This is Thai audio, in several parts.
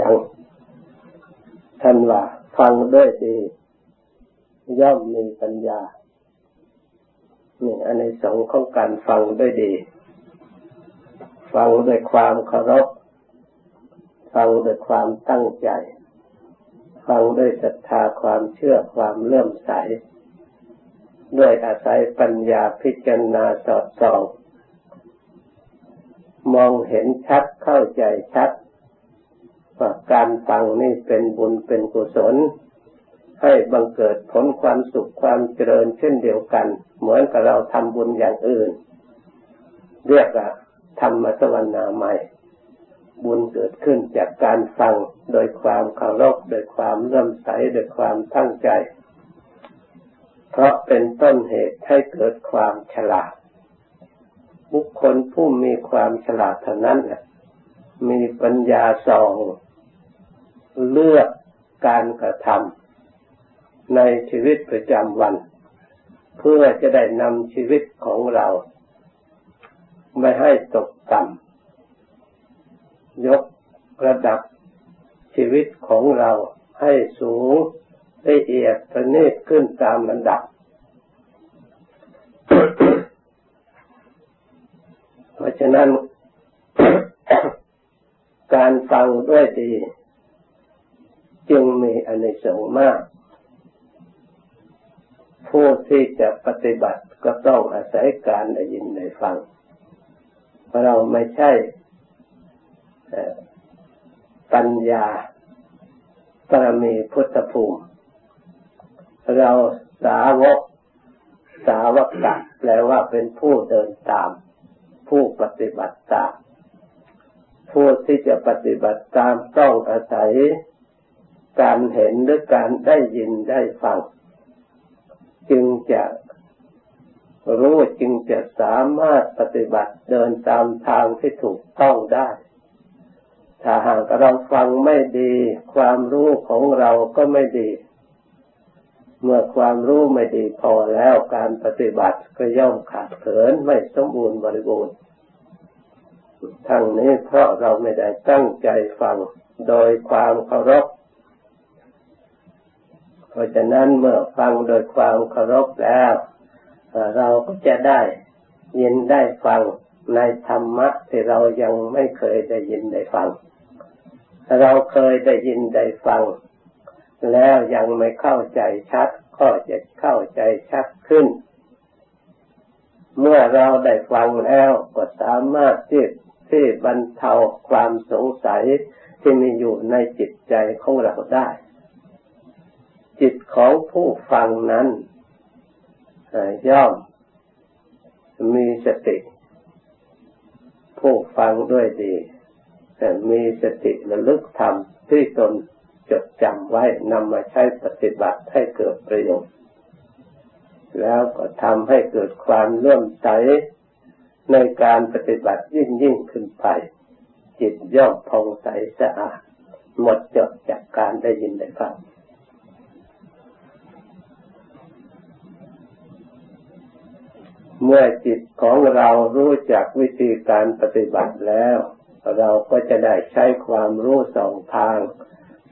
ยังท่านว่าฟังด้วยดีย่อมมีปัญญานี่อันในสงของการฟังด้วยดี ฟังด้วยความเคารพ ฟังด้วยความตั้งใจ ฟังด้วยศรัทธาความเชื่อความเลื่อมใส ด้วยอาศัยปัญญาพิจารณาสอดส่อง มองเห็นชัดเข้าใจชัด ว่าการฟังนี่เป็นบุญเป็นกุศล ให้บังเกิดผลความสุขความเจริญเช่นเดียวกัน เหมือนกับเราทำบุญอย่างอื่น เรียกว่าธรรมสวรรณาใหม่ บุญเกิดขึ้นจากการฟังโดยความเคารพโดยความเลื่อมใสโดยความตั้งใจ เพราะเป็นต้นเหตุให้เกิดความฉลาด บุคคลผู้มีความฉลาดเท่านั้นมีปัญญาสอง เลือกการกระทำในชีวิตประจำวัน เพื่อจะได้นำชีวิตของเรา ไม่ให้ตกต่ำยกระดับชีวิตของเราให้สูงละเอียดประณีตขึ้นตามระดับ เพราะฉะนั้น การฟังด้วยดี จึงมีอนิสงส์มาก ผู้ที่จะปฏิบัติก็ต้องอาศัยการได้ยินได้ฟังเราะเราไม่ใช่ปัญญาปรมีพุทธภูมิ เราสาวกสาวกตะแปลว่าเป็นผู้เดินตาม ผู้ปฏิบัติตาม ผู้ที่จะปฏิบัติตามต้องอาศัย การเห็นหรือการได้ยินได้ฟัง จึงจะรู้จึงจะสามารถปฏิบัติเดินตามทางที่ถูกต้องได้ ถ้าหากเราฟังไม่ดี ความรู้ของเราก็ไม่ดี เมื่อความรู้ไม่ดีพอแล้วการปฏิบัติก็ย่อมขาดเขินไม่สมบูรณ์บริบูรณ์ทั้งนี้เพราะเราไม่ได้ตั้งใจฟังโดยความเคารพ เพราะฉะนั้นเมื่อฟังโดยความเคารพแล้วเราก็จะได้ยินได้ฟังในธรรมะที่เรายังไม่เคยได้ยินได้ฟัง เราเคยได้ยินได้ฟัง แล้วยังไม่เข้าใจชัดก็จะเข้าใจชัดขึ้น เมื่อเราได้ฟังแล้วก็สามารถที่ที่บรรเทาความสงสัยที่มีอยู่ในจิตใจของเราได้ จิตของผู้ฟังนั้นย่อมมีสติผู้ฟังด้วยดีมีสติระลึกธรรมที่ตนจดจำไว้นำมาใช้ปฏิบัติให้เกิดประโยชน์ แล้วก็ทำให้เกิดความเลื่อมใสในการปฏิบัติยิ่งยิ่งขึ้นไป จิตย่อมผ่องใสสะอาด หมดจดจากการได้ยินได้ฟัง เมื่อจิตของเรารู้จักวิธีการปฏิบัติแล้ว เราก็จะได้ใช้ความรู้สองทาง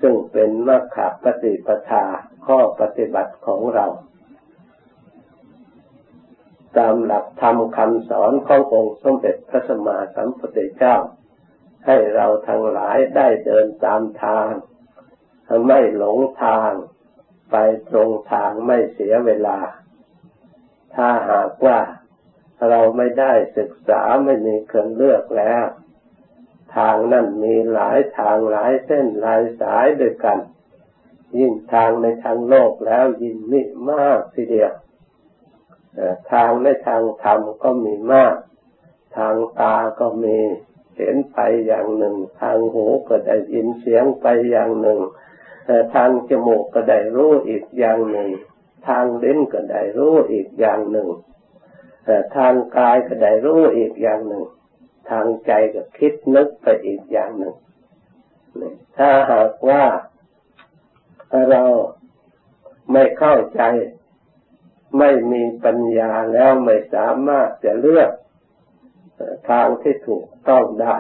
ซึ่งเป็นมรรคปฏิปทาข้อปฏิบัติของเรา ตามหลักธรรมคำสอนขององค์สมเด็จพระสัมมาสัมพุทธเจ้า ให้เราทั้งหลายได้เดินตามทางไม่หลงทาง ไปตรงทางไม่เสียเวลา ถ้าหากว่า เราไม่ได้ศึกษาไม่มีเครื่องเลือกแล้ว ทางนั่นมีหลายทางหลายเส้นหลายสายด้วยกัน ยิ่งทางในทางโลกแล้วยิ่งมีมากทีเดียวทางในทางธรรมก็มีมาก ทางตาก็มีเห็นไปอย่างหนึ่ง ทางหูก็ได้ยินเสียงไปอย่างหนึ่งทางจมูกก็ได้รู้อีกอย่างหนึ่ง ทางลิ้นก็ได้รู้อีกอย่างหนึ่ง แต่ทางกายก็ได้รู้อีกอย่างหนึ่ง ทางใจก็คิดนึกไปอีกอย่างหนึ่ง ถ้าหากว่าเราไม่เข้าใจ ไม่มีปัญญาแล้วไม่สามารถจะเลือกทางที่ถูกต้องได้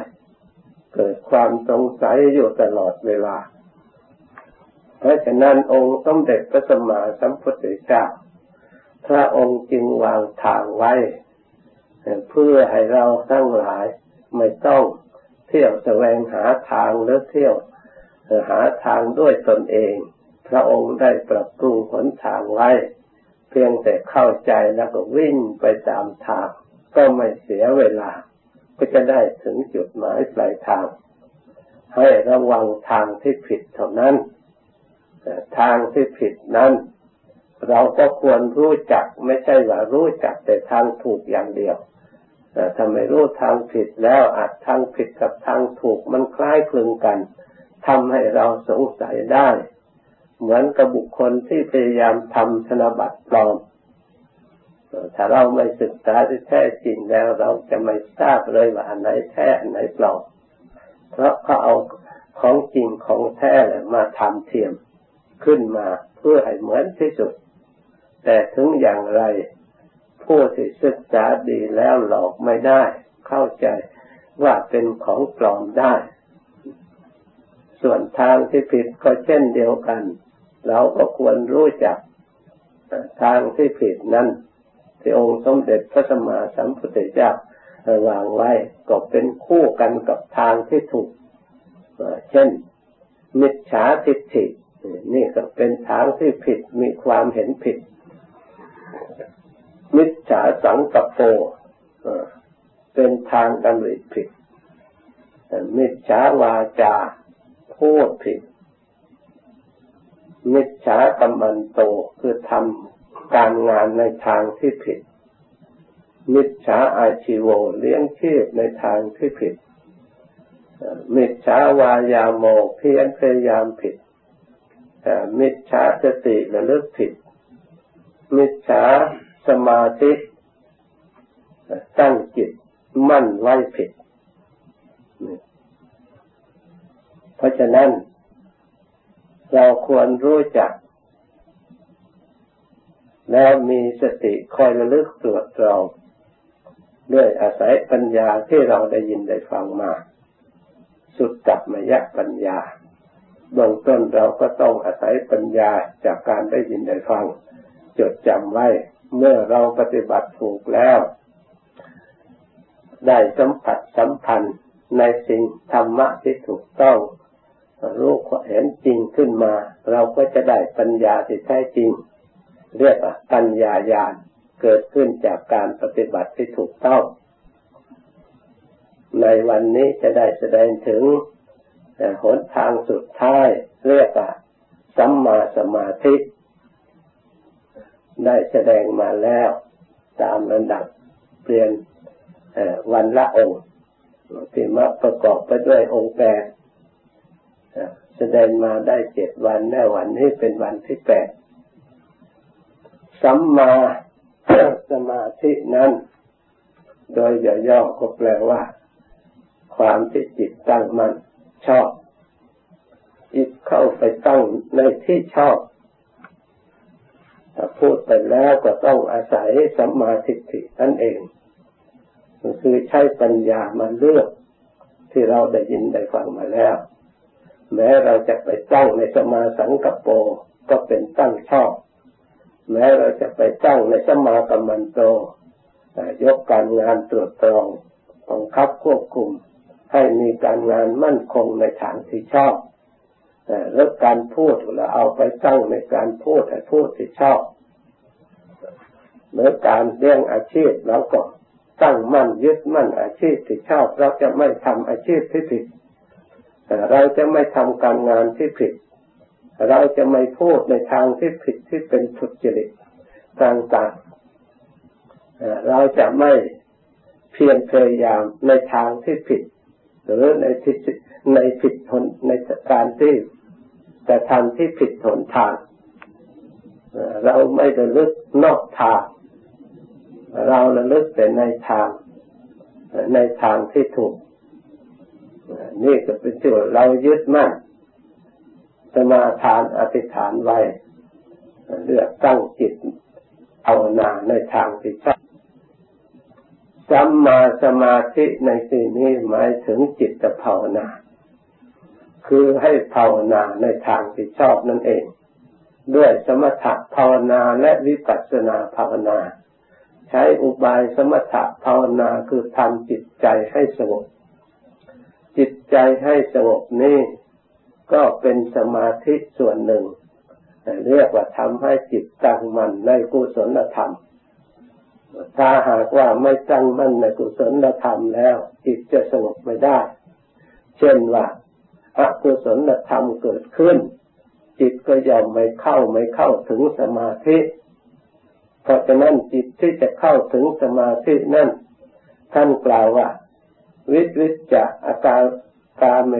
เกิดความสงสัยอยู่ตลอดเวลา เพราะฉะนั้นองค์สมเด็จพระสัมมาสัมพุทธเจ้า พระองค์จึงวางทางไว้ เพื่อให้เราทั้งหลายไม่ต้องเที่ยวแสวงหาทางหรือเที่ยวหาทางด้วยตนเอง พระองค์ได้ปรับปรุงหนทางไว้ เพียงแต่เข้าใจแล้วก็วิ่งไปตามทาง ก็ไม่เสียเวลา ก็จะได้ถึงจุดหมายปลายทาง ให้ระวังทางที่ผิดเท่านั้นทางที่ผิดนั้น เราก็ควรรู้จักไม่ใช่ว่ารู้จักแต่ทางถูกอย่างเดียวถ้าไม่รู้ทางผิดแล้วอาจทางผิดกับทางถูกมันคล้ายคลึงกันทำให้เราสงสัยได้ เหมือนกับบุคคลที่พยายามทำธนบัตรปลอมถ้าเราไม่ศึกษาที่แท้จริงแล้วเราจะไม่ทราบเลยว่าอันไหนแท้อันไหนปลอม เพราะเขาเอาของจริงของแท้มาทำเทียมขึ้นมาเพื่อให้เหมือนที่สุด แต่ถึงอย่างไร ผู้ที่ศึกษาดีแล้วหลอกไม่ได้ เข้าใจว่าเป็นของปลอมได้ ส่วนทางที่ผิดก็เช่นเดียวกัน เราก็ควรรู้จัก ทางที่ผิดนั้นที่องค์สมเด็จพระสัมมาสัมพุทธเจ้าวางไว้ก็เป็นคู่กันกับทางที่ถูก เช่น มิจฉาทิฏฐินี่ก็เป็นทางที่ผิดมีความเห็นผิด มิจฉาสังกปโปเป็นทางดำริผิดมิจฉาวาจาพูดผิด มิจฉากรรมันโตคือทำการงานในทางที่ผิด มิจฉาอาชีโวเลี้ยงชีพในทางที่ผิด มิจฉาวายาโมเพียรพยายามผิดมิจฉาสติระลึกผิด มิจฉาสมาธิตั้งจิตมั่นไว้ผิด เพราะฉะนั้น เราควรรู้จัก แล้วมีสติคอยระลึกตรวจตรองด้วยอาศัยปัญญาที่เราได้ยินได้ฟังมา สุดจับมยะปัญญาเบื้องต้นเราก็ต้องอาศัยปัญญาจากการได้ยินได้ฟัง จดจำไว้ เมื่อเราปฏิบัติถูกแล้ว ได้สัมผัสสัมพันธ์ในสิ่งธรรมะที่ถูกต้องรู้เห็นจริงขึ้นมา เราก็จะได้ปัญญาที่แท้จริง เรียกว่าปัญญาญาณเกิดขึ้นจากการปฏิบัติที่ถูกต้อง ในวันนี้จะได้แสดงถึงหนทางสุดท้ายเรียกว่าสัมมาสมาธิ ได้แสดงมาแล้วตามระดับเปลี่ยนวันละองค์ที่มาประกอบไปด้วยองค์แปดแสดงมาได้เจ็ดวันแน่วันนี้เป็นวันที่แปดสัมมาสมาธินั้น โดยย่อๆก็แปลว่า ความที่จิตตั้งมัน่นชอบจิตเข้าไปตั้งในที่ชอบ ถ้าพูดไปแล้วก็ต้องอาศัยสัมมาทิฏฐินั่นเองคือใช้ปัญญามาเลือกที่เราได้ยินได้ฟังมาแล้ว แม้เราจะไปตั้งในสมาสังกปรก็เป็นตั้งชอบ แม้เราจะไปตั้งในสมากัมมันโตยกการงานตรวจตรองบังคับควบคุม ให้มีการงานมั่นคงในทางที่ชอบ แล้วการพูดเราเอาไปตั้งในการพูดให้พูดที่ชอบเหมือการเลี้ยงอาชีพเราก็ตั้งมั่นยึดมั่นอาชีพที่ชอบ เราจะไม่ทำอาชีพที่ผิดเราจะไม่ทำการงานที่ผิด เราจะไม่พูดในทางที่ผิดที่เป็นทุจริตต่างๆเราจะไม่เพียรพยายามในทางที่ผิด หรือในทิศ ในผิดทนในการที่แต่ทางที่ผิดหนทาง เราไม่ระลึกนอกทาง เราระลึกแต่ในทาง ในทางที่ถูก นี่ก็เป็นที่เรายึดมั่นสมาทานอธิษฐานไว้เลือกตั้งจิตเอานาในทางที่ชอบสสัมมาสมาธิในที่นี้หมายถึงจิตภาวนา คือให้ภาวนาในทางที่ชอบนั่นเอง ด้วยสมถะภาวนาและวิปัสสนาภาวนา ใช้อุบายสมถะภาวนาคือทำจิตใจให้สงบจิตใจให้สงบนี่ก็เป็นสมาธิส่วนหนึ่ง เรียกว่าทำให้จิตตั้งมั่นในกุศลธรรม ถ้าหากว่าไม่ตั้งมั่นในกุศลธรรมแล้ว จิตจะสงบไม่ได้ เช่นว่า อกุศลธรรมเกิดขึ้น จิตก็ย่อมไม่เข้าไม่เข้าถึงสมาธิ เพราะฉะนั้นจิตที่จะเข้าถึงสมาธินั่นท่านกล่าวว่า วิวิจะอาการกาเม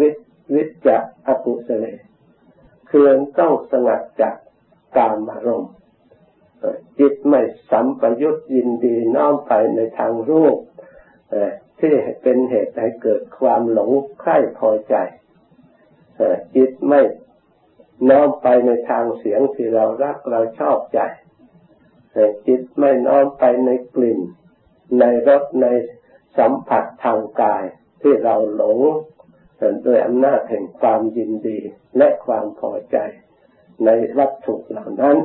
วิวิจะอกุศเลคือต้องสงัดจากกามารมณ์จิตไม่สัมปยุตยินดีน้อมไปในทางรูป ที่เป็นเหตุให้เกิดความหลงใคร่พอใจจิตไม่น้อมไปในทางเสียงที่เรารักเราชอบใจจิตไม่น้อมไปในกลิ่น ในรสในสัมผัสทางกายที่เราหลงด้วยอำนาจแห่งความยินดีและความพอใจในวัตถุเหล่านั้น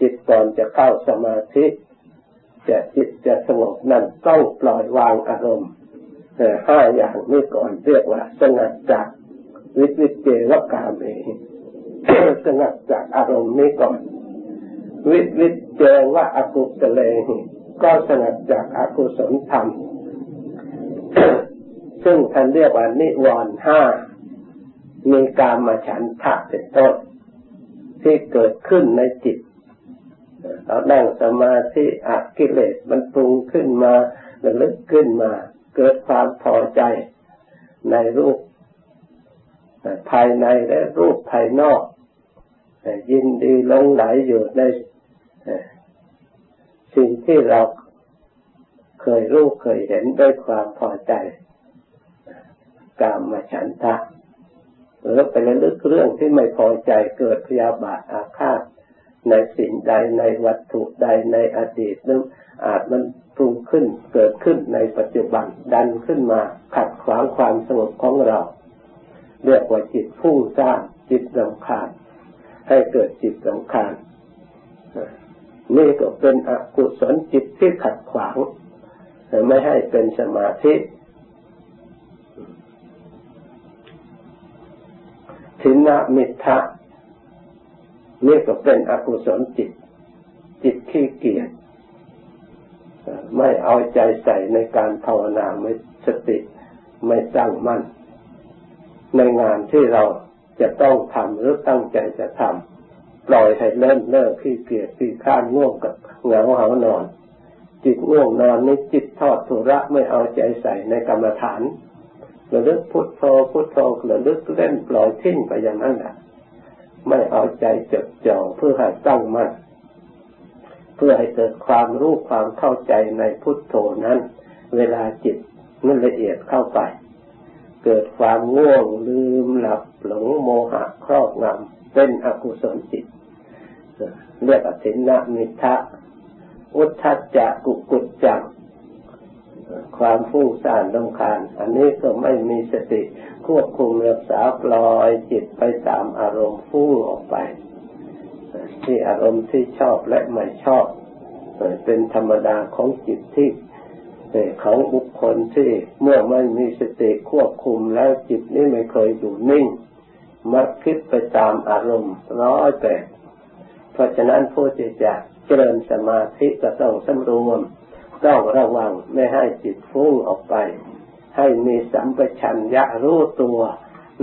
จิตก่อนจะเข้าสมาธิ จะจิตจะสงบนั้นต้องปล่อยวางอารมณ์ห้าอย่างนี้ก่อนเรียกว่า สงัดจากวิวิเจวกาเมสงัดจากอารมณ์นี้ก่อน วิวิเจวะอกุศเลก็สงัดจากอากุศลธรรม ซึ่งท่านเรียกว่านิวรณ์ห้ามีการมาฉันทะเป็นต้นที่เกิดขึ้นในจิต เรานั่งสมาธิอกิเลสมันปรุงขึ้นมาระลึกขึ้นมา เกิดความพอใจในรูปภายในและรูปภายนอกยินดีลงไหลอยู่ในสิ่งที่เราเคยรู้เคยเห็นด้วยความพอใจ กามมาฉันทะหรือไประลึกเรื่องที่ไม่พอใจเกิดพยาบาทอาฆาต ในสิ่งใดในวัตถุใดในอดีตนั้นอาจมันปรุงขึ้นเกิดขึ้นในปัจจุบันดันขึ้นมาขัดขวางความสงบของเราเรียกว่าจิตฟุ้งซ่านจิตรำคาญให้เกิดจิตรำคาญนี่ก็เป็นอกุศลจิตที่ขัดขวางไม่ให้เป็นสมาธิทินามิทะ นี่ก็เป็นอกุศลจิต จิตขี้เกียจไม่เอาใจใส่ในการภาวนาไม่สติไม่ตั้งมั่น ในงานที่เราจะต้องทำหรือตั้งใจจะทำปล่อยให้เล่นเลิกขี้เกียจขี้ข้านง่วงกับเหงาเหานอน จิตง่วงนอนนี่จิตทอดทุระไม่เอาใจใส่ในกรรมฐานระลึกพุทโธพุทโธระลึกเล่นปล่อยทิ้งไปอย่างนั้นแหละ ไม่เอาใจจดจ่อเพื่อให้ตั้งมั่นเพื่อให้เกิดความรู้ความเข้าใจในพุทโธนั้น เวลาจิตมันละเอียดเข้าไป เกิดความง่วงลืมหลับหลงโมหะครอบงำเป็นอกุศลจิตเรียกอสินนมิทะอุทธัจจะกุกุจจัง ความฟุ้งซ่านลำคาญ อันนี้ก็ไม่มีสติควบคุมรักษาปล่อยจิตไปตามอารมณ์ฟุ้งออกไป ที่อารมณ์ที่ชอบและไม่ชอบ เป็นธรรมดาของจิตที่ของบุคคลที่เมื่อไม่มีสติควบคุมแล้วจิตนี้ไม่เคยอยู่นิ่ง มักคิดไปตามอารมณ์ร้อยแปดเพราะฉะนั้นผู้ที่จะเจริญสมาธิก็ต้องสำรวม ต้องระวังไม่ให้จิตฟุ้งออกไป ให้มีสัมปชัญญะรู้ตัว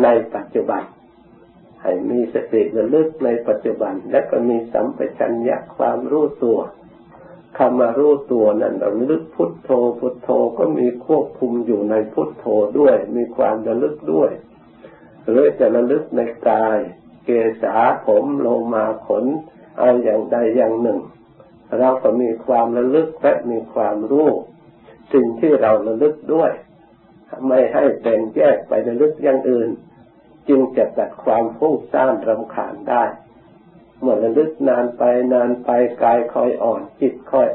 ในปัจจุบัน ให้มีสติระลึกในปัจจุบัน และก็มีสัมปชัญญะความรู้ตัวคำารู้ตัวนั้นราลึกพุทโธพุทโธก็มีควบคุมอยู่ในพุทโธด้วย มีความระลึกด้วยหรือจะระลึกในกาย เกษาผมโลมาขน เอาอย่างใดอย่างหนึ่ง เราก็มีความระลึกและมีความรู้สิ่งที่เราระลึกด้วย ไม่ให้เป็นแยกไประลึกอย่างอื่น จึงจะตัดความฟุ้งซ่านรำคาญได้ เมื่อระลึกนานไปนานไปกายคอยอ่อน จิตคอย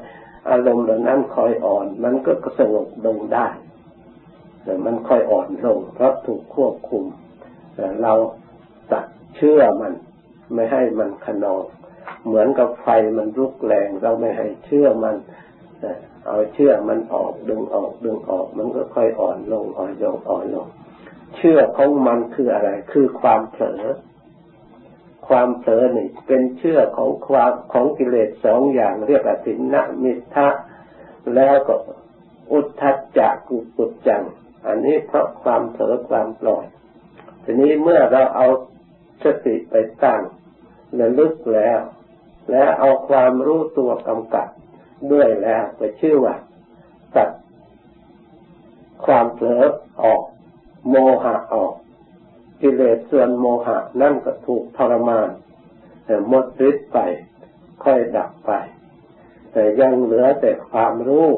อารมณ์เหล่านั้นคอยอ่อน มันก็สงบลงได้แต่มันค่อยอ่อนลง เพราะถูกควบคุมเราตัดเชื่อมัน ไม่ให้มันขนอง เหมือนกับไฟมันรุกแรง เราไม่ให้เชื่อมันเอาเชื่อมันออกดึงออกดึงออก มันก็ค่อยอ่อนลงอ่อนลงอ่อนลง เชื่อของมันคืออะไร คือความเผลอความเผลอนี่เป็นเชื่อของความของกิเลสสองอย่างเรียกว่าสินนะมิทะแล้วก็อุทธัจจะกุปุจจัง อันนี้เพราะความเผลอความปล่อย ทีนี้เมื่อเราเอาสติไปตั้งระลึกแล้ว และเอาความรู้ตัวกำกับด้วยแล้วก็ชื่อว่าตัดความเผลอออก โมหะออกกิเลสส่วนโมหะนั่นก็ถูกทรมานหมดฤทธิ์ไป ค่อยดับไป แต่ยังเหลือแต่ความรู้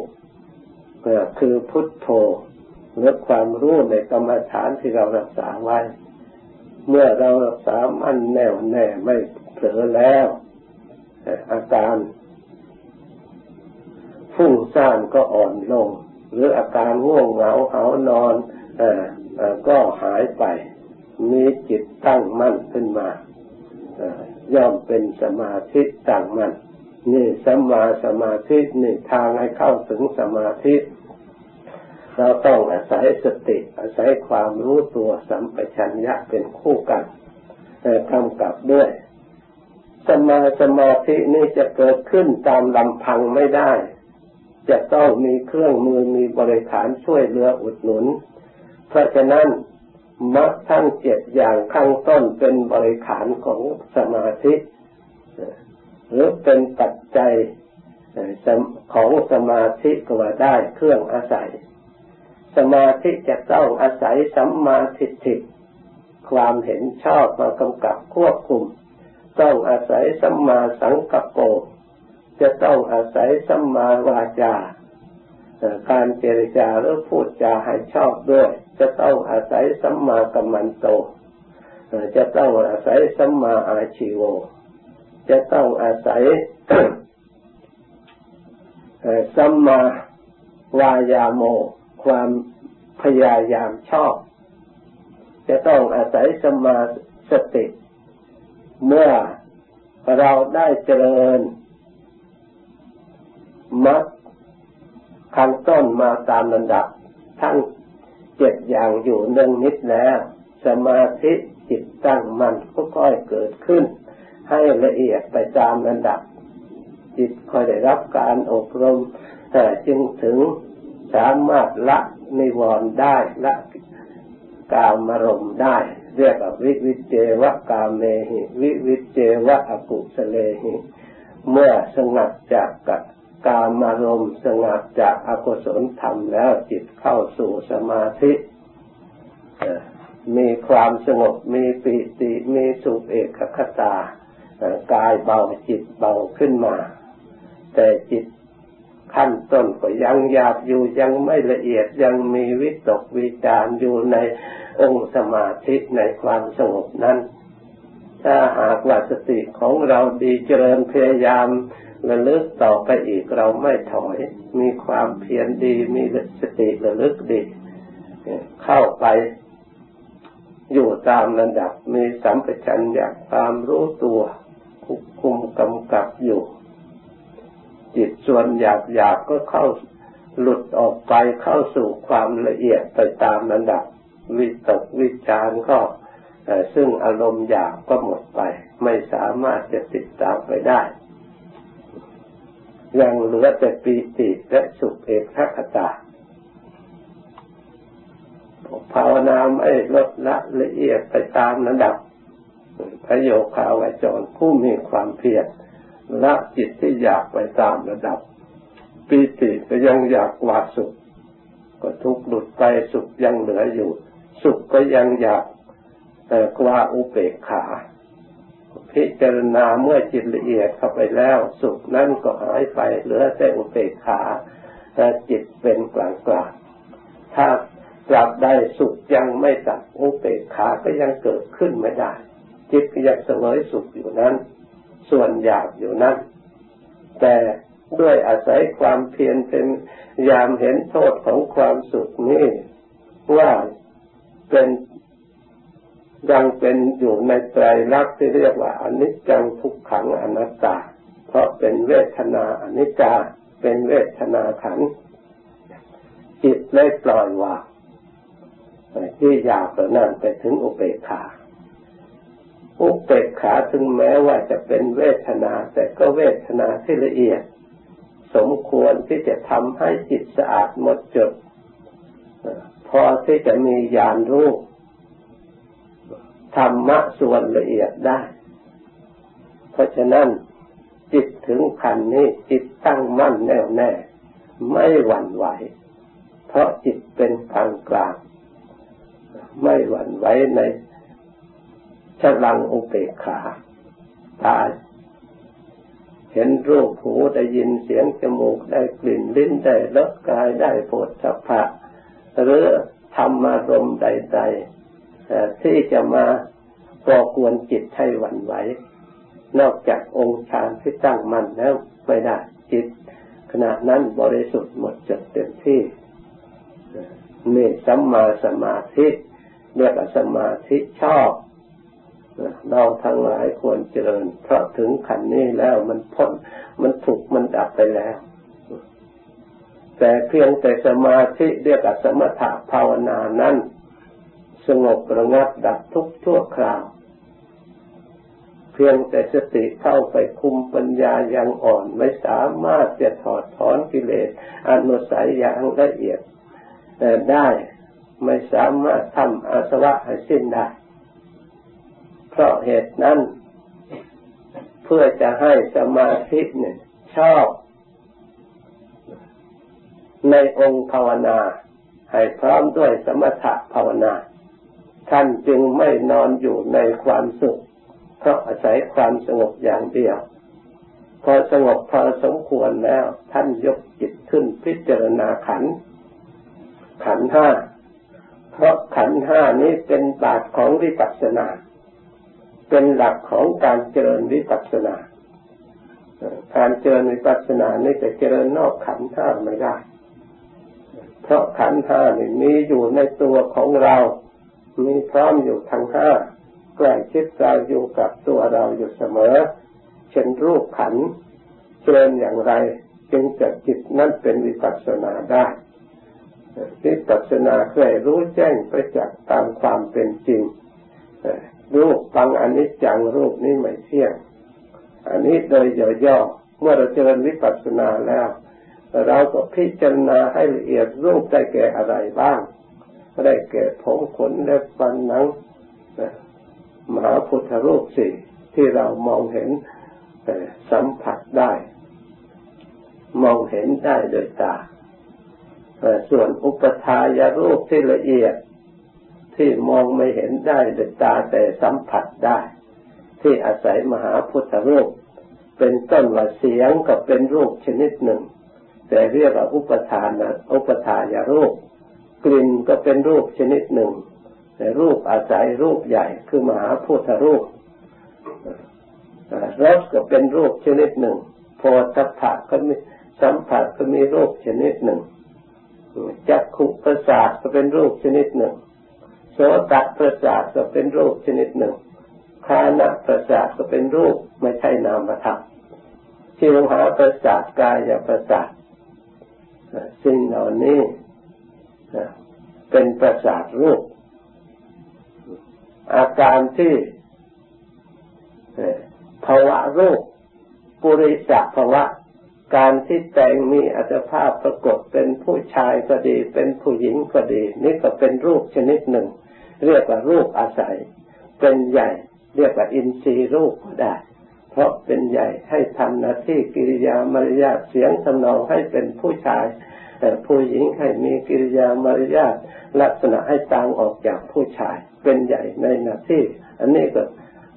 คือพุทโธหรือความรู้ในกรรมฐานที่เรารักษาไว้ เมื่อเรารักษามันแน่วแน่ไม่เผลอแล้ว อาการฟุ้งซ่านก็อ่อนลง หรืออาการง่วงเหงาเหานอนก็หายไป มีจิตตั้งมั่นขึ้นมาย่อมเป็นสมาธิตั้งมั่นนี่สัมมาสมาธินี่ทางให้เข้าถึงสมาธิ เราต้องอาศัยสติ อาศัยความรู้ตัวสัมปชัญญะเป็นคู่กันกำกับด้วย สมาสมาธินี่จะเกิดขึ้นตามลำพังไม่ได้ จะต้องมีเครื่องมือมีบริขารช่วยเหลืออุดหนุน เพราะฉะนั้นมรรคทั้งเจ็ดอย่างข้างต้นเป็นบริขารของสมาธิหรือเป็นปัจจัยของสมาธิก็ว่าได้เครื่องอาศัย สมาธิจะต้องอาศัยสัมมาทิฏฐิความเห็นชอบมากำกับควบคุม ต้องอาศัยสัมมาสังกัปโปจะต้องอาศัยสัมมาวาจาการเจรจาหรือพูดจาให้ชอบด้วย จะต้องอาศัยสัมมากัมมันโต จะต้องอาศัยสัมมาอาชีโว จะต้องอาศัยสัมมาวายาโม ความพยายามชอบ จะต้องอาศัยสัมมาสติ เมื่อเราได้เจริญมัดขั้นต้นมาตามระดับ ทั้งเจ็ดอย่างอยู่เนื่องนิดแล้ว สมาธิจิตตั้งมันก็ค่อยเกิดขึ้น ให้ละเอียดไปตามระดับ จิตค่อยได้รับการอบรมแต่จึงถึงสามารถละนิวรณ์ได้ละกามารมได้ เรียกว่าวิวิเจวะกาเมหิ วิวิเจวะอกุสเลหิ เมื่อสงัดจากกับกามารมณ์สงัดจากอกุศลธรรมแล้วจิตเข้าสู่สมาธิมีความสงบมีปิติมีสุขเอกคตากายเบาจิตเบาขึ้นมา แต่จิต ขั้นต้นก็ยังหยาบอยู่ยังไม่ละเอียดยังมีวิตกวิจารอยู่ในองค์สมาธิในความสงบนั้น ถ้าหากว่าสติของเราดีเจริญพยายามระลึกต่อไปอีกเราไม่ถอย มีความเพียรดีมีสติระลึกดี เข้าไปอยู่ตามระดับมีสัมปชัญญะความรู้ตัวควบคุมกำกับอยู่ จิตส่วนหยาบหยาบก็เข้าหลุดออกไปเข้าสู่ความละเอียดไปตามระดับ วิตกวิจารก็ซึ่งอารมณ์หยาบก็หมดไป ไม่สามารถจะติดตามไปได้ ยังเหลือแต่ปีติและสุขเอกขตาภาวนาไม่ลดละละเอียดไปตามระดับพระโยคาวจรผู้มีความเพียร ละจิตที่อยากไปตามระดับปีติก็ยังอยากกว่าสุข ก็ทุกข์หลุดไปสุขยังเหลืออยู่ สุขก็ยังอยากแต่กว่าอุเบกขาพิจารณาเมื่อจิตละเอียดเข้าไปแล้ว สุขนั้นก็หายไปเหลือแต่อุเบกขาแต่จิตเป็นกลางกลางถ้าตราบใดสุขยังไม่ตัดอุเบกขาก็ยังเกิดขึ้นไม่ได้ จิตก็ยังเสวยสุขอยู่นั้น ส่วนอยากอยู่นั้น แต่ด้วยอาศัยความเพียรเป็นยามเห็นโทษของความสุขนี้ว่าเป็นยังเป็นอยู่ในไตรลักษณ์ที่เรียกว่าอนิจจังทุกขังอนัตตา เพราะเป็นเวทนาอนิจจาเป็นเวทนาขันจิตเลยปล่อยวางที่อยากต่นั้นไปถึงอุเบกขา อุเบกขาถึงแม้ว่าจะเป็นเวทนา แต่ก็เวทนาที่ละเอียด สมควรที่จะทำให้จิตสะอาดหมดจด พอที่จะมีญาณรู้ธรรมะส่วนละเอียดได้ เพราะฉะนั้นจิตถึงขันนี้จิตตั้งมั่นแน่วแน่ ไม่หวั่นไหว เพราะจิตเป็นกลางกลาง ไม่หวั่นไหวใน ฉลังอุเบกขาตายเห็นรูปหูได้ยินเสียงจมูกได้กลิ่นลิ้นได้รสกายได้โผฏฐัพพะหรือธรรมารมใดๆที่จะมาก่อกวนจิตให้หวั่นไหว นอกจากองค์ฌานที่ตั้งมั่นแล้วไม่ได้จิต ขณะนั้นบริสุทธิ์หมดจดเต็มที่นี่สัมมาสมาธิเรียกว่าสมาธิชอบ เราทั้งหลายควรเจริญ เพราะถึงขันนี้แล้วมันพ้นมันถูกมันดับไปแล้ว แต่เพียงแต่สมาธิเรียกสมถะภาวนานั้นสงบระงับดับทุกทั่วคราว เพียงแต่สติเข้าไปคุมปัญญาอย่างอ่อนไม่สามารถจะถอดถอนกิเลสอนุสัยอย่างละเอียดได้ไม่สามารถทำอาสวะให้สิ้นได้ เพราะเหตุนั้น เพื่อจะให้สมาธิเนี่ยชอบในองค์ภาวนา ให้พร้อมด้วยสมถะภาวนา ท่านจึงไม่นอนอยู่ในความสุข เพราะอาศัยความสงบอย่างเดียว พอสงบพอสมควรแล้ว ท่านยกจิตขึ้นพิจารณาขัน ขันห้า เพราะขันห้านี้เป็นบาทของวิปัสสนา เป็นหลักของการเจริญวิปัสสนา การเจริญวิปัสสนานี่จะเจริญนอกขันธ์ห้าไม่ได้ เพราะขันธ์ห้านี่มีอยู่ในตัวของเรา มีพร้อมอยู่ทั้งห้าใกล้ชิดเราอยู่กับตัวเราอยู่เสมอ เช่นรูปขันธ์เจริญอย่างไร จึงจะจิตนั้นเป็นวิปัสสนาได้วิปัสสนาเคยรู้แจ้งประจักษ์ตามความเป็นจริง รูปฟังอันิจจังรูปนี้ไม่เที่ยง อันนี้โดยย่อๆเมื่อเราเจริญวิปัสสนาแล้ว เราก็พิจารณาให้ละเอียดรูปได้แก่อะไรบ้างได้แก่ผมขนและฟันหนังมหาพุทธรูปสี่ที่เรามองเห็นสัมผัสได้ มองเห็นได้โดยตาส่วนอุปทายรูปที่ละเอียด ที่มองไม่เห็นได้ด้วยตาแต่สัมผัสได้ ที่อาศัยมหาพุทธรูป เป็นต้นว่าเสียงก็เป็นรูปชนิดหนึ่ง แต่เรียกว่าอุปทานนะอุปทายารูป กลิ่นก็เป็นรูปชนิดหนึ่ง แต่รูปอาศัยรูปใหญ่คือมหาพุทธรูปรสก็เป็นรูปชนิดหนึ่งโพธิภะก็มีสัมผัสก็มีรูปชนิดหนึ่งจักขุประสาทก็เป็นรูปชนิดหนึ่ง โสตประสาทก็เป็นรูปชนิดหนึ่งคานะประสาทก็เป็นรูปไม่ใช่นามธรรมชิวหาประสาทกายประสาทสิ่งเหล่านี้เป็นประสาทรูป อาการที่ภาวะรูป ปุริสภาวะ การที่แต่งมีอัตภาพปรากฏเป็นผู้ชายก็ดี เป็นผู้หญิงก็ดี นี่ก็เป็นรูปชนิดหนึ่ง เรียกว่ารูปอาศัย เป็นใหญ่ เรียกว่าอินทรีย์รูปก็ได้ เพราะเป็นใหญ่ให้ทำหน้าที่กิริยามารยาทเสียงทำนองให้เป็นผู้ชายแต่ผู้หญิงให้มีกิริยามารยาทลักษณะให้ต่างออกจากผู้ชาย เป็นใหญ่ในหน้าที่อันนี้ก็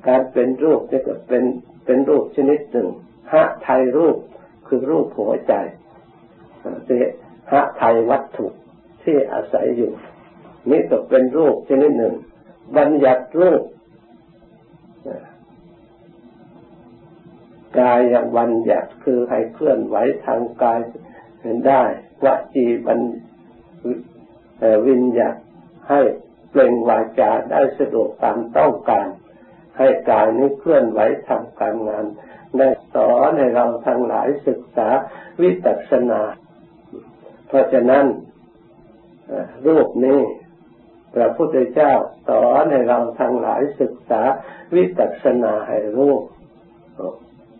การเป็นรูปนี่ก็เป็นเป็นรูปชนิดหนึ่งหะไทยรูป คือรูปหัวใจเสหะไทยวัตถุที่อาศัยอยู่ นี่ตกเป็นรูปชนิดหนึ่ง บัญญัติรูปกายอย่างวันหยัดคือให้เคลื่อนไหวทางกายได้วจีบันวิญญาให้เปล่งวาจาได้สะดวกตามต้องการ ให้กายนี้เคลื่อนไหวทำการงานได้สอนให้เราทั้งหลายศึกษาวิปัสสนา เพราะฉะนั้นรูปนี้พระพุทธเจ้าสอนให้เราทั้งหลายศึกษาวิปัสสนาให้รู้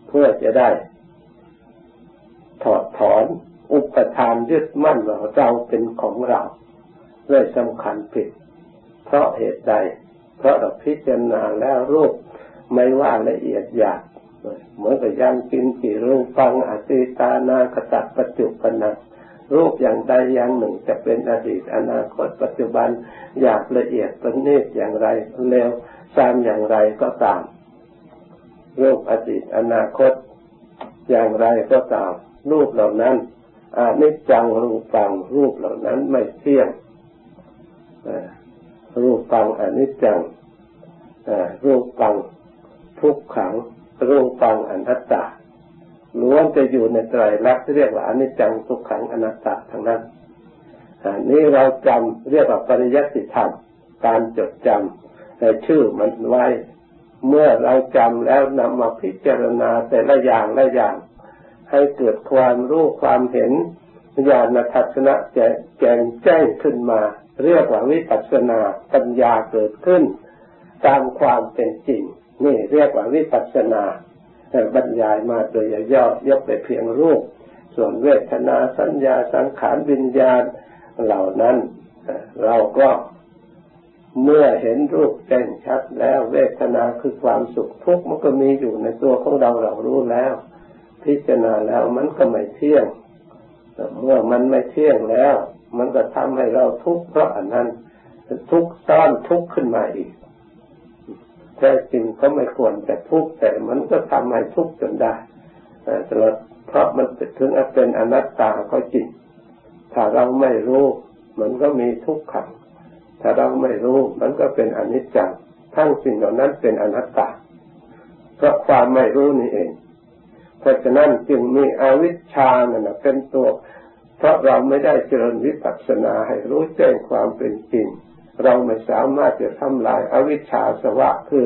เพื่อจะได้ ถอดถอนอุปทานยึดมั่นว่าเราเป็นของเราเลยสำคัญผิด เพราะเหตุใด เพราะเราพิจารณาแล้วรูปไม่ว่าละเอียดหยาบเหมือนกับยันกินสีรูปฟังอติตานาคตัปัจจุบันรูปอย่างใดอย่างหนึ่งจะเป็นอดีตอนาคตปัจจุบันอยากละเอียดประณีตอย่างไรเร็วซามอย่างไรก็ตาม รูปอดีตอนาคต อย่างไรก็ตาม รูปเหล่านั้นอนิจจังรูปังรูปเหล่านั้นไม่เที่ยง รูปปังอนิจจังรูปปังทุกขัง รูปปังอนัตตาล้วนจะอยู่ในไตรลักษณ์ที่เรียกว่าอนิจจังทุกขังอนัตตาทั้งนั้นนี่เราจำเรียกว่าปริยัติธรรมการจดจำชื่อมันไว้ เมื่อเราจำแล้วนำมาพิจารณาแต่ละอย่างละอย่าง ให้เกิดความรู้ความเห็นญาณทัศนะแจ้งแจ้งขึ้นมา เรียกว่าวิปัสสนาปัญญาเกิดขึ้น ตามความเป็นจริง นี่เรียกว่าวิปัสสนาบรรยายมาโดยย่อยกไปเพียงรูป ส่วนเวทนาสัญญาสังขารวิญญาณเหล่านั้นเราก็เมื่อเห็นรูปแจ้งชัดแล้วเวทนาคือความสุขทุกข์มันก็มีอยู่ในตัวของเราเรารู้แล้ว พิจารณาแล้วมันก็ไม่เที่ยง เมื่อมันไม่เที่ยงแล้ว มันก็ทำให้เราทุกข์เพราะอันนั้น ทุกข์ซ้อนทุกข์ขึ้นมาอีกแท้จริงก็ไม่ควรจะทุกข์แต่มันก็ทำให้ทุกข์จนได้ตลอดเพราะมันถึงเป็นอนัตตาก็จริงถ้าเราไม่รู้มันก็มีทุกข์ขังถ้าเราไม่รู้มันก็เป็นอนิจจังทั้งสิ่งเหล่านั้นเป็นอนัตตาเพราะความไม่รู้นี่เอง เพราะฉะนั้นจึงมีอวิชชาเนี่ยเป็นตัว เพราะเราไม่ได้เจริญวิปัสสนาให้รู้แจ้งความเป็นจริง เราไม่สามารถจะทำลายอวิชชาสวะคือ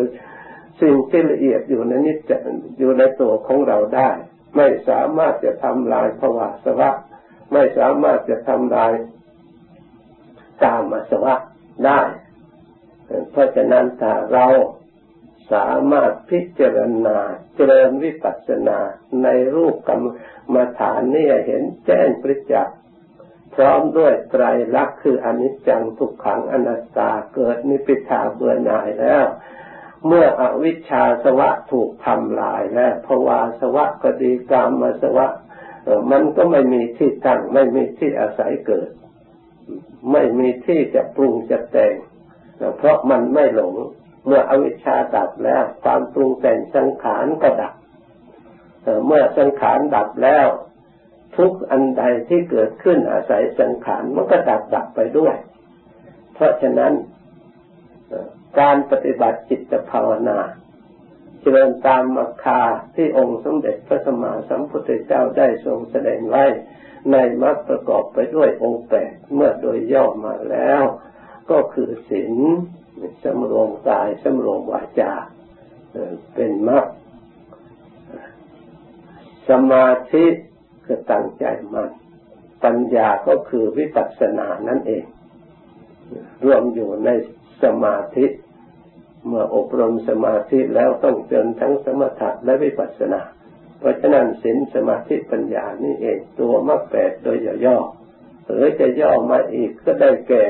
สิ่งที่ละเอียดอยู่ในนิจอยู่ในตัวของเราได้ ไม่สามารถจะทำลายภวะสวะ ไม่สามารถจะทำลายกามสวะได้ เพราะฉะนั้นถ้าเรา สามารถพิจารณาเจริญวิปัสสนาในรูปกรรมฐานนี่เห็นแจ้งประจักษ์พร้อมด้วยไตรลักษณ์คืออนิจจังทุกขังอนัตตาเกิดนิพิทาเบื่อหน่ายแล้ว เมื่ออวิชชาสวะถูกทำลายแล้วภวาสวะก็ดีกามมาสวะมันก็ไม่มีที่ตั้งไม่มีที่อาศัยเกิด ไม่มีที่จะปรุงจะแต่งเพราะมันไม่หลง เมื่ออวิชชาดับแล้ว ความปรุงแต่งสังขารก็ดับเมื่อสังขารดับแล้ว ทุกอันใดที่เกิดขึ้นอาศัยสังขารมันก็ดับดับไปด้วย เพราะฉะนั้นการปฏิบัติจิตภาวนาเจริญตามมรรคาที่องค์สมเด็จพระสัมมาสัมพุทธเจ้าได้ทรงแสดงไว้ ในมรรคประกอบไปด้วยองค์แปดเมื่อโดยย่อมาแล้ว ก็คือศีล สำรวมกายสำรวมวาจาเป็นมรรคสมาธิคือตั้งใจมัน่นปัญญาก็คือวิปัสสนานั่นเอง รวมอยู่ในสมาธิเมื่ออบรมสมาธิแล้วต้องเจริญทั้งสมถะและวิปัสสนา เพราะฉะนั้นศีลสมาธิปัญญานี่เองตัวมรรคแปดโดยย่อหรือจะย่อมาอีกก็ได้แก่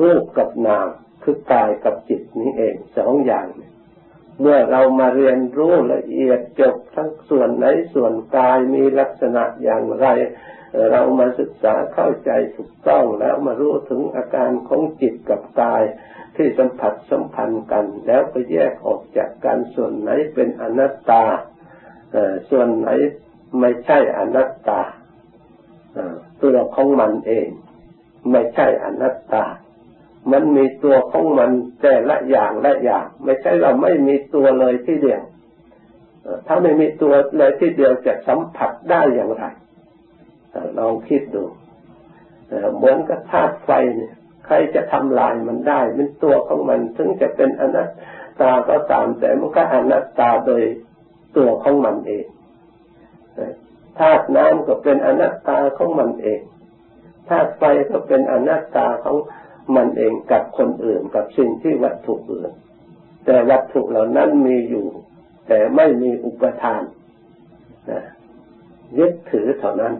รูปกับนาม คือกายกับจิตนี้เองสองอย่าง เมื่อเรามาเรียนรู้ละเอียดจบทั้งส่วนไหนส่วนกายมีลักษณะอย่างไร เรามาศึกษาเข้าใจถูกต้องแล้วมารู้ถึงอาการของจิตกับกายที่สัมผัสสัมพันธ์กัน แล้วก็แยกออกจากกันส่วนไหนเป็นอนัตตาส่วนไหนไม่ใช่อนัตตาตัวของมันเอง ไม่ใช่อนัตตา มันมีตัวของมันแต่ละอย่างละอย่าง ไม่ใช่เราไม่มีตัวเลยที่เดียว ถ้าไม่มีตัวเลยที่เดียวจะสัมผัสได้อย่างไรลองคิดดูเหมือนกับธาตุไฟเนี่ย ใครจะทำลายมันได้เป็นตัวของมันถึงจะเป็นอนัตตาก็ตามแต่มันก็อนัตตาโดยตัวของมันเองธาตุน้ำก็เป็นอนัตตาของมันเองธาตุไฟก็เป็นอนัตตาของ มันเองกับคนอื่นกับสิ่งที่วัตถุอื่น แต่วัตถุเหล่านั้นมีอยู่ แต่ไม่มีอุปทานยึดถือเท่านั้น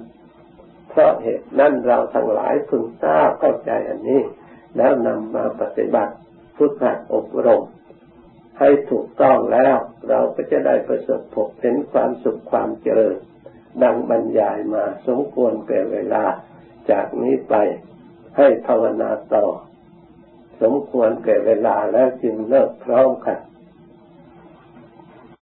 เพราะเหตุนั้นเราทั้งหลายพึงทราบเข้าใจอันนี้ แล้วนำมาปฏิบัติฝึกหัดอบรม ให้ถูกต้องแล้วเราก็จะได้ประสบพบเห็นความสุขความเจริญ ดังบรรยายมาสมควรแก่เวลาจากนี้ไป ให้ภาวนาต่อ สมควรแก่เวลาแล้วจึงเลิกพร้อมกัน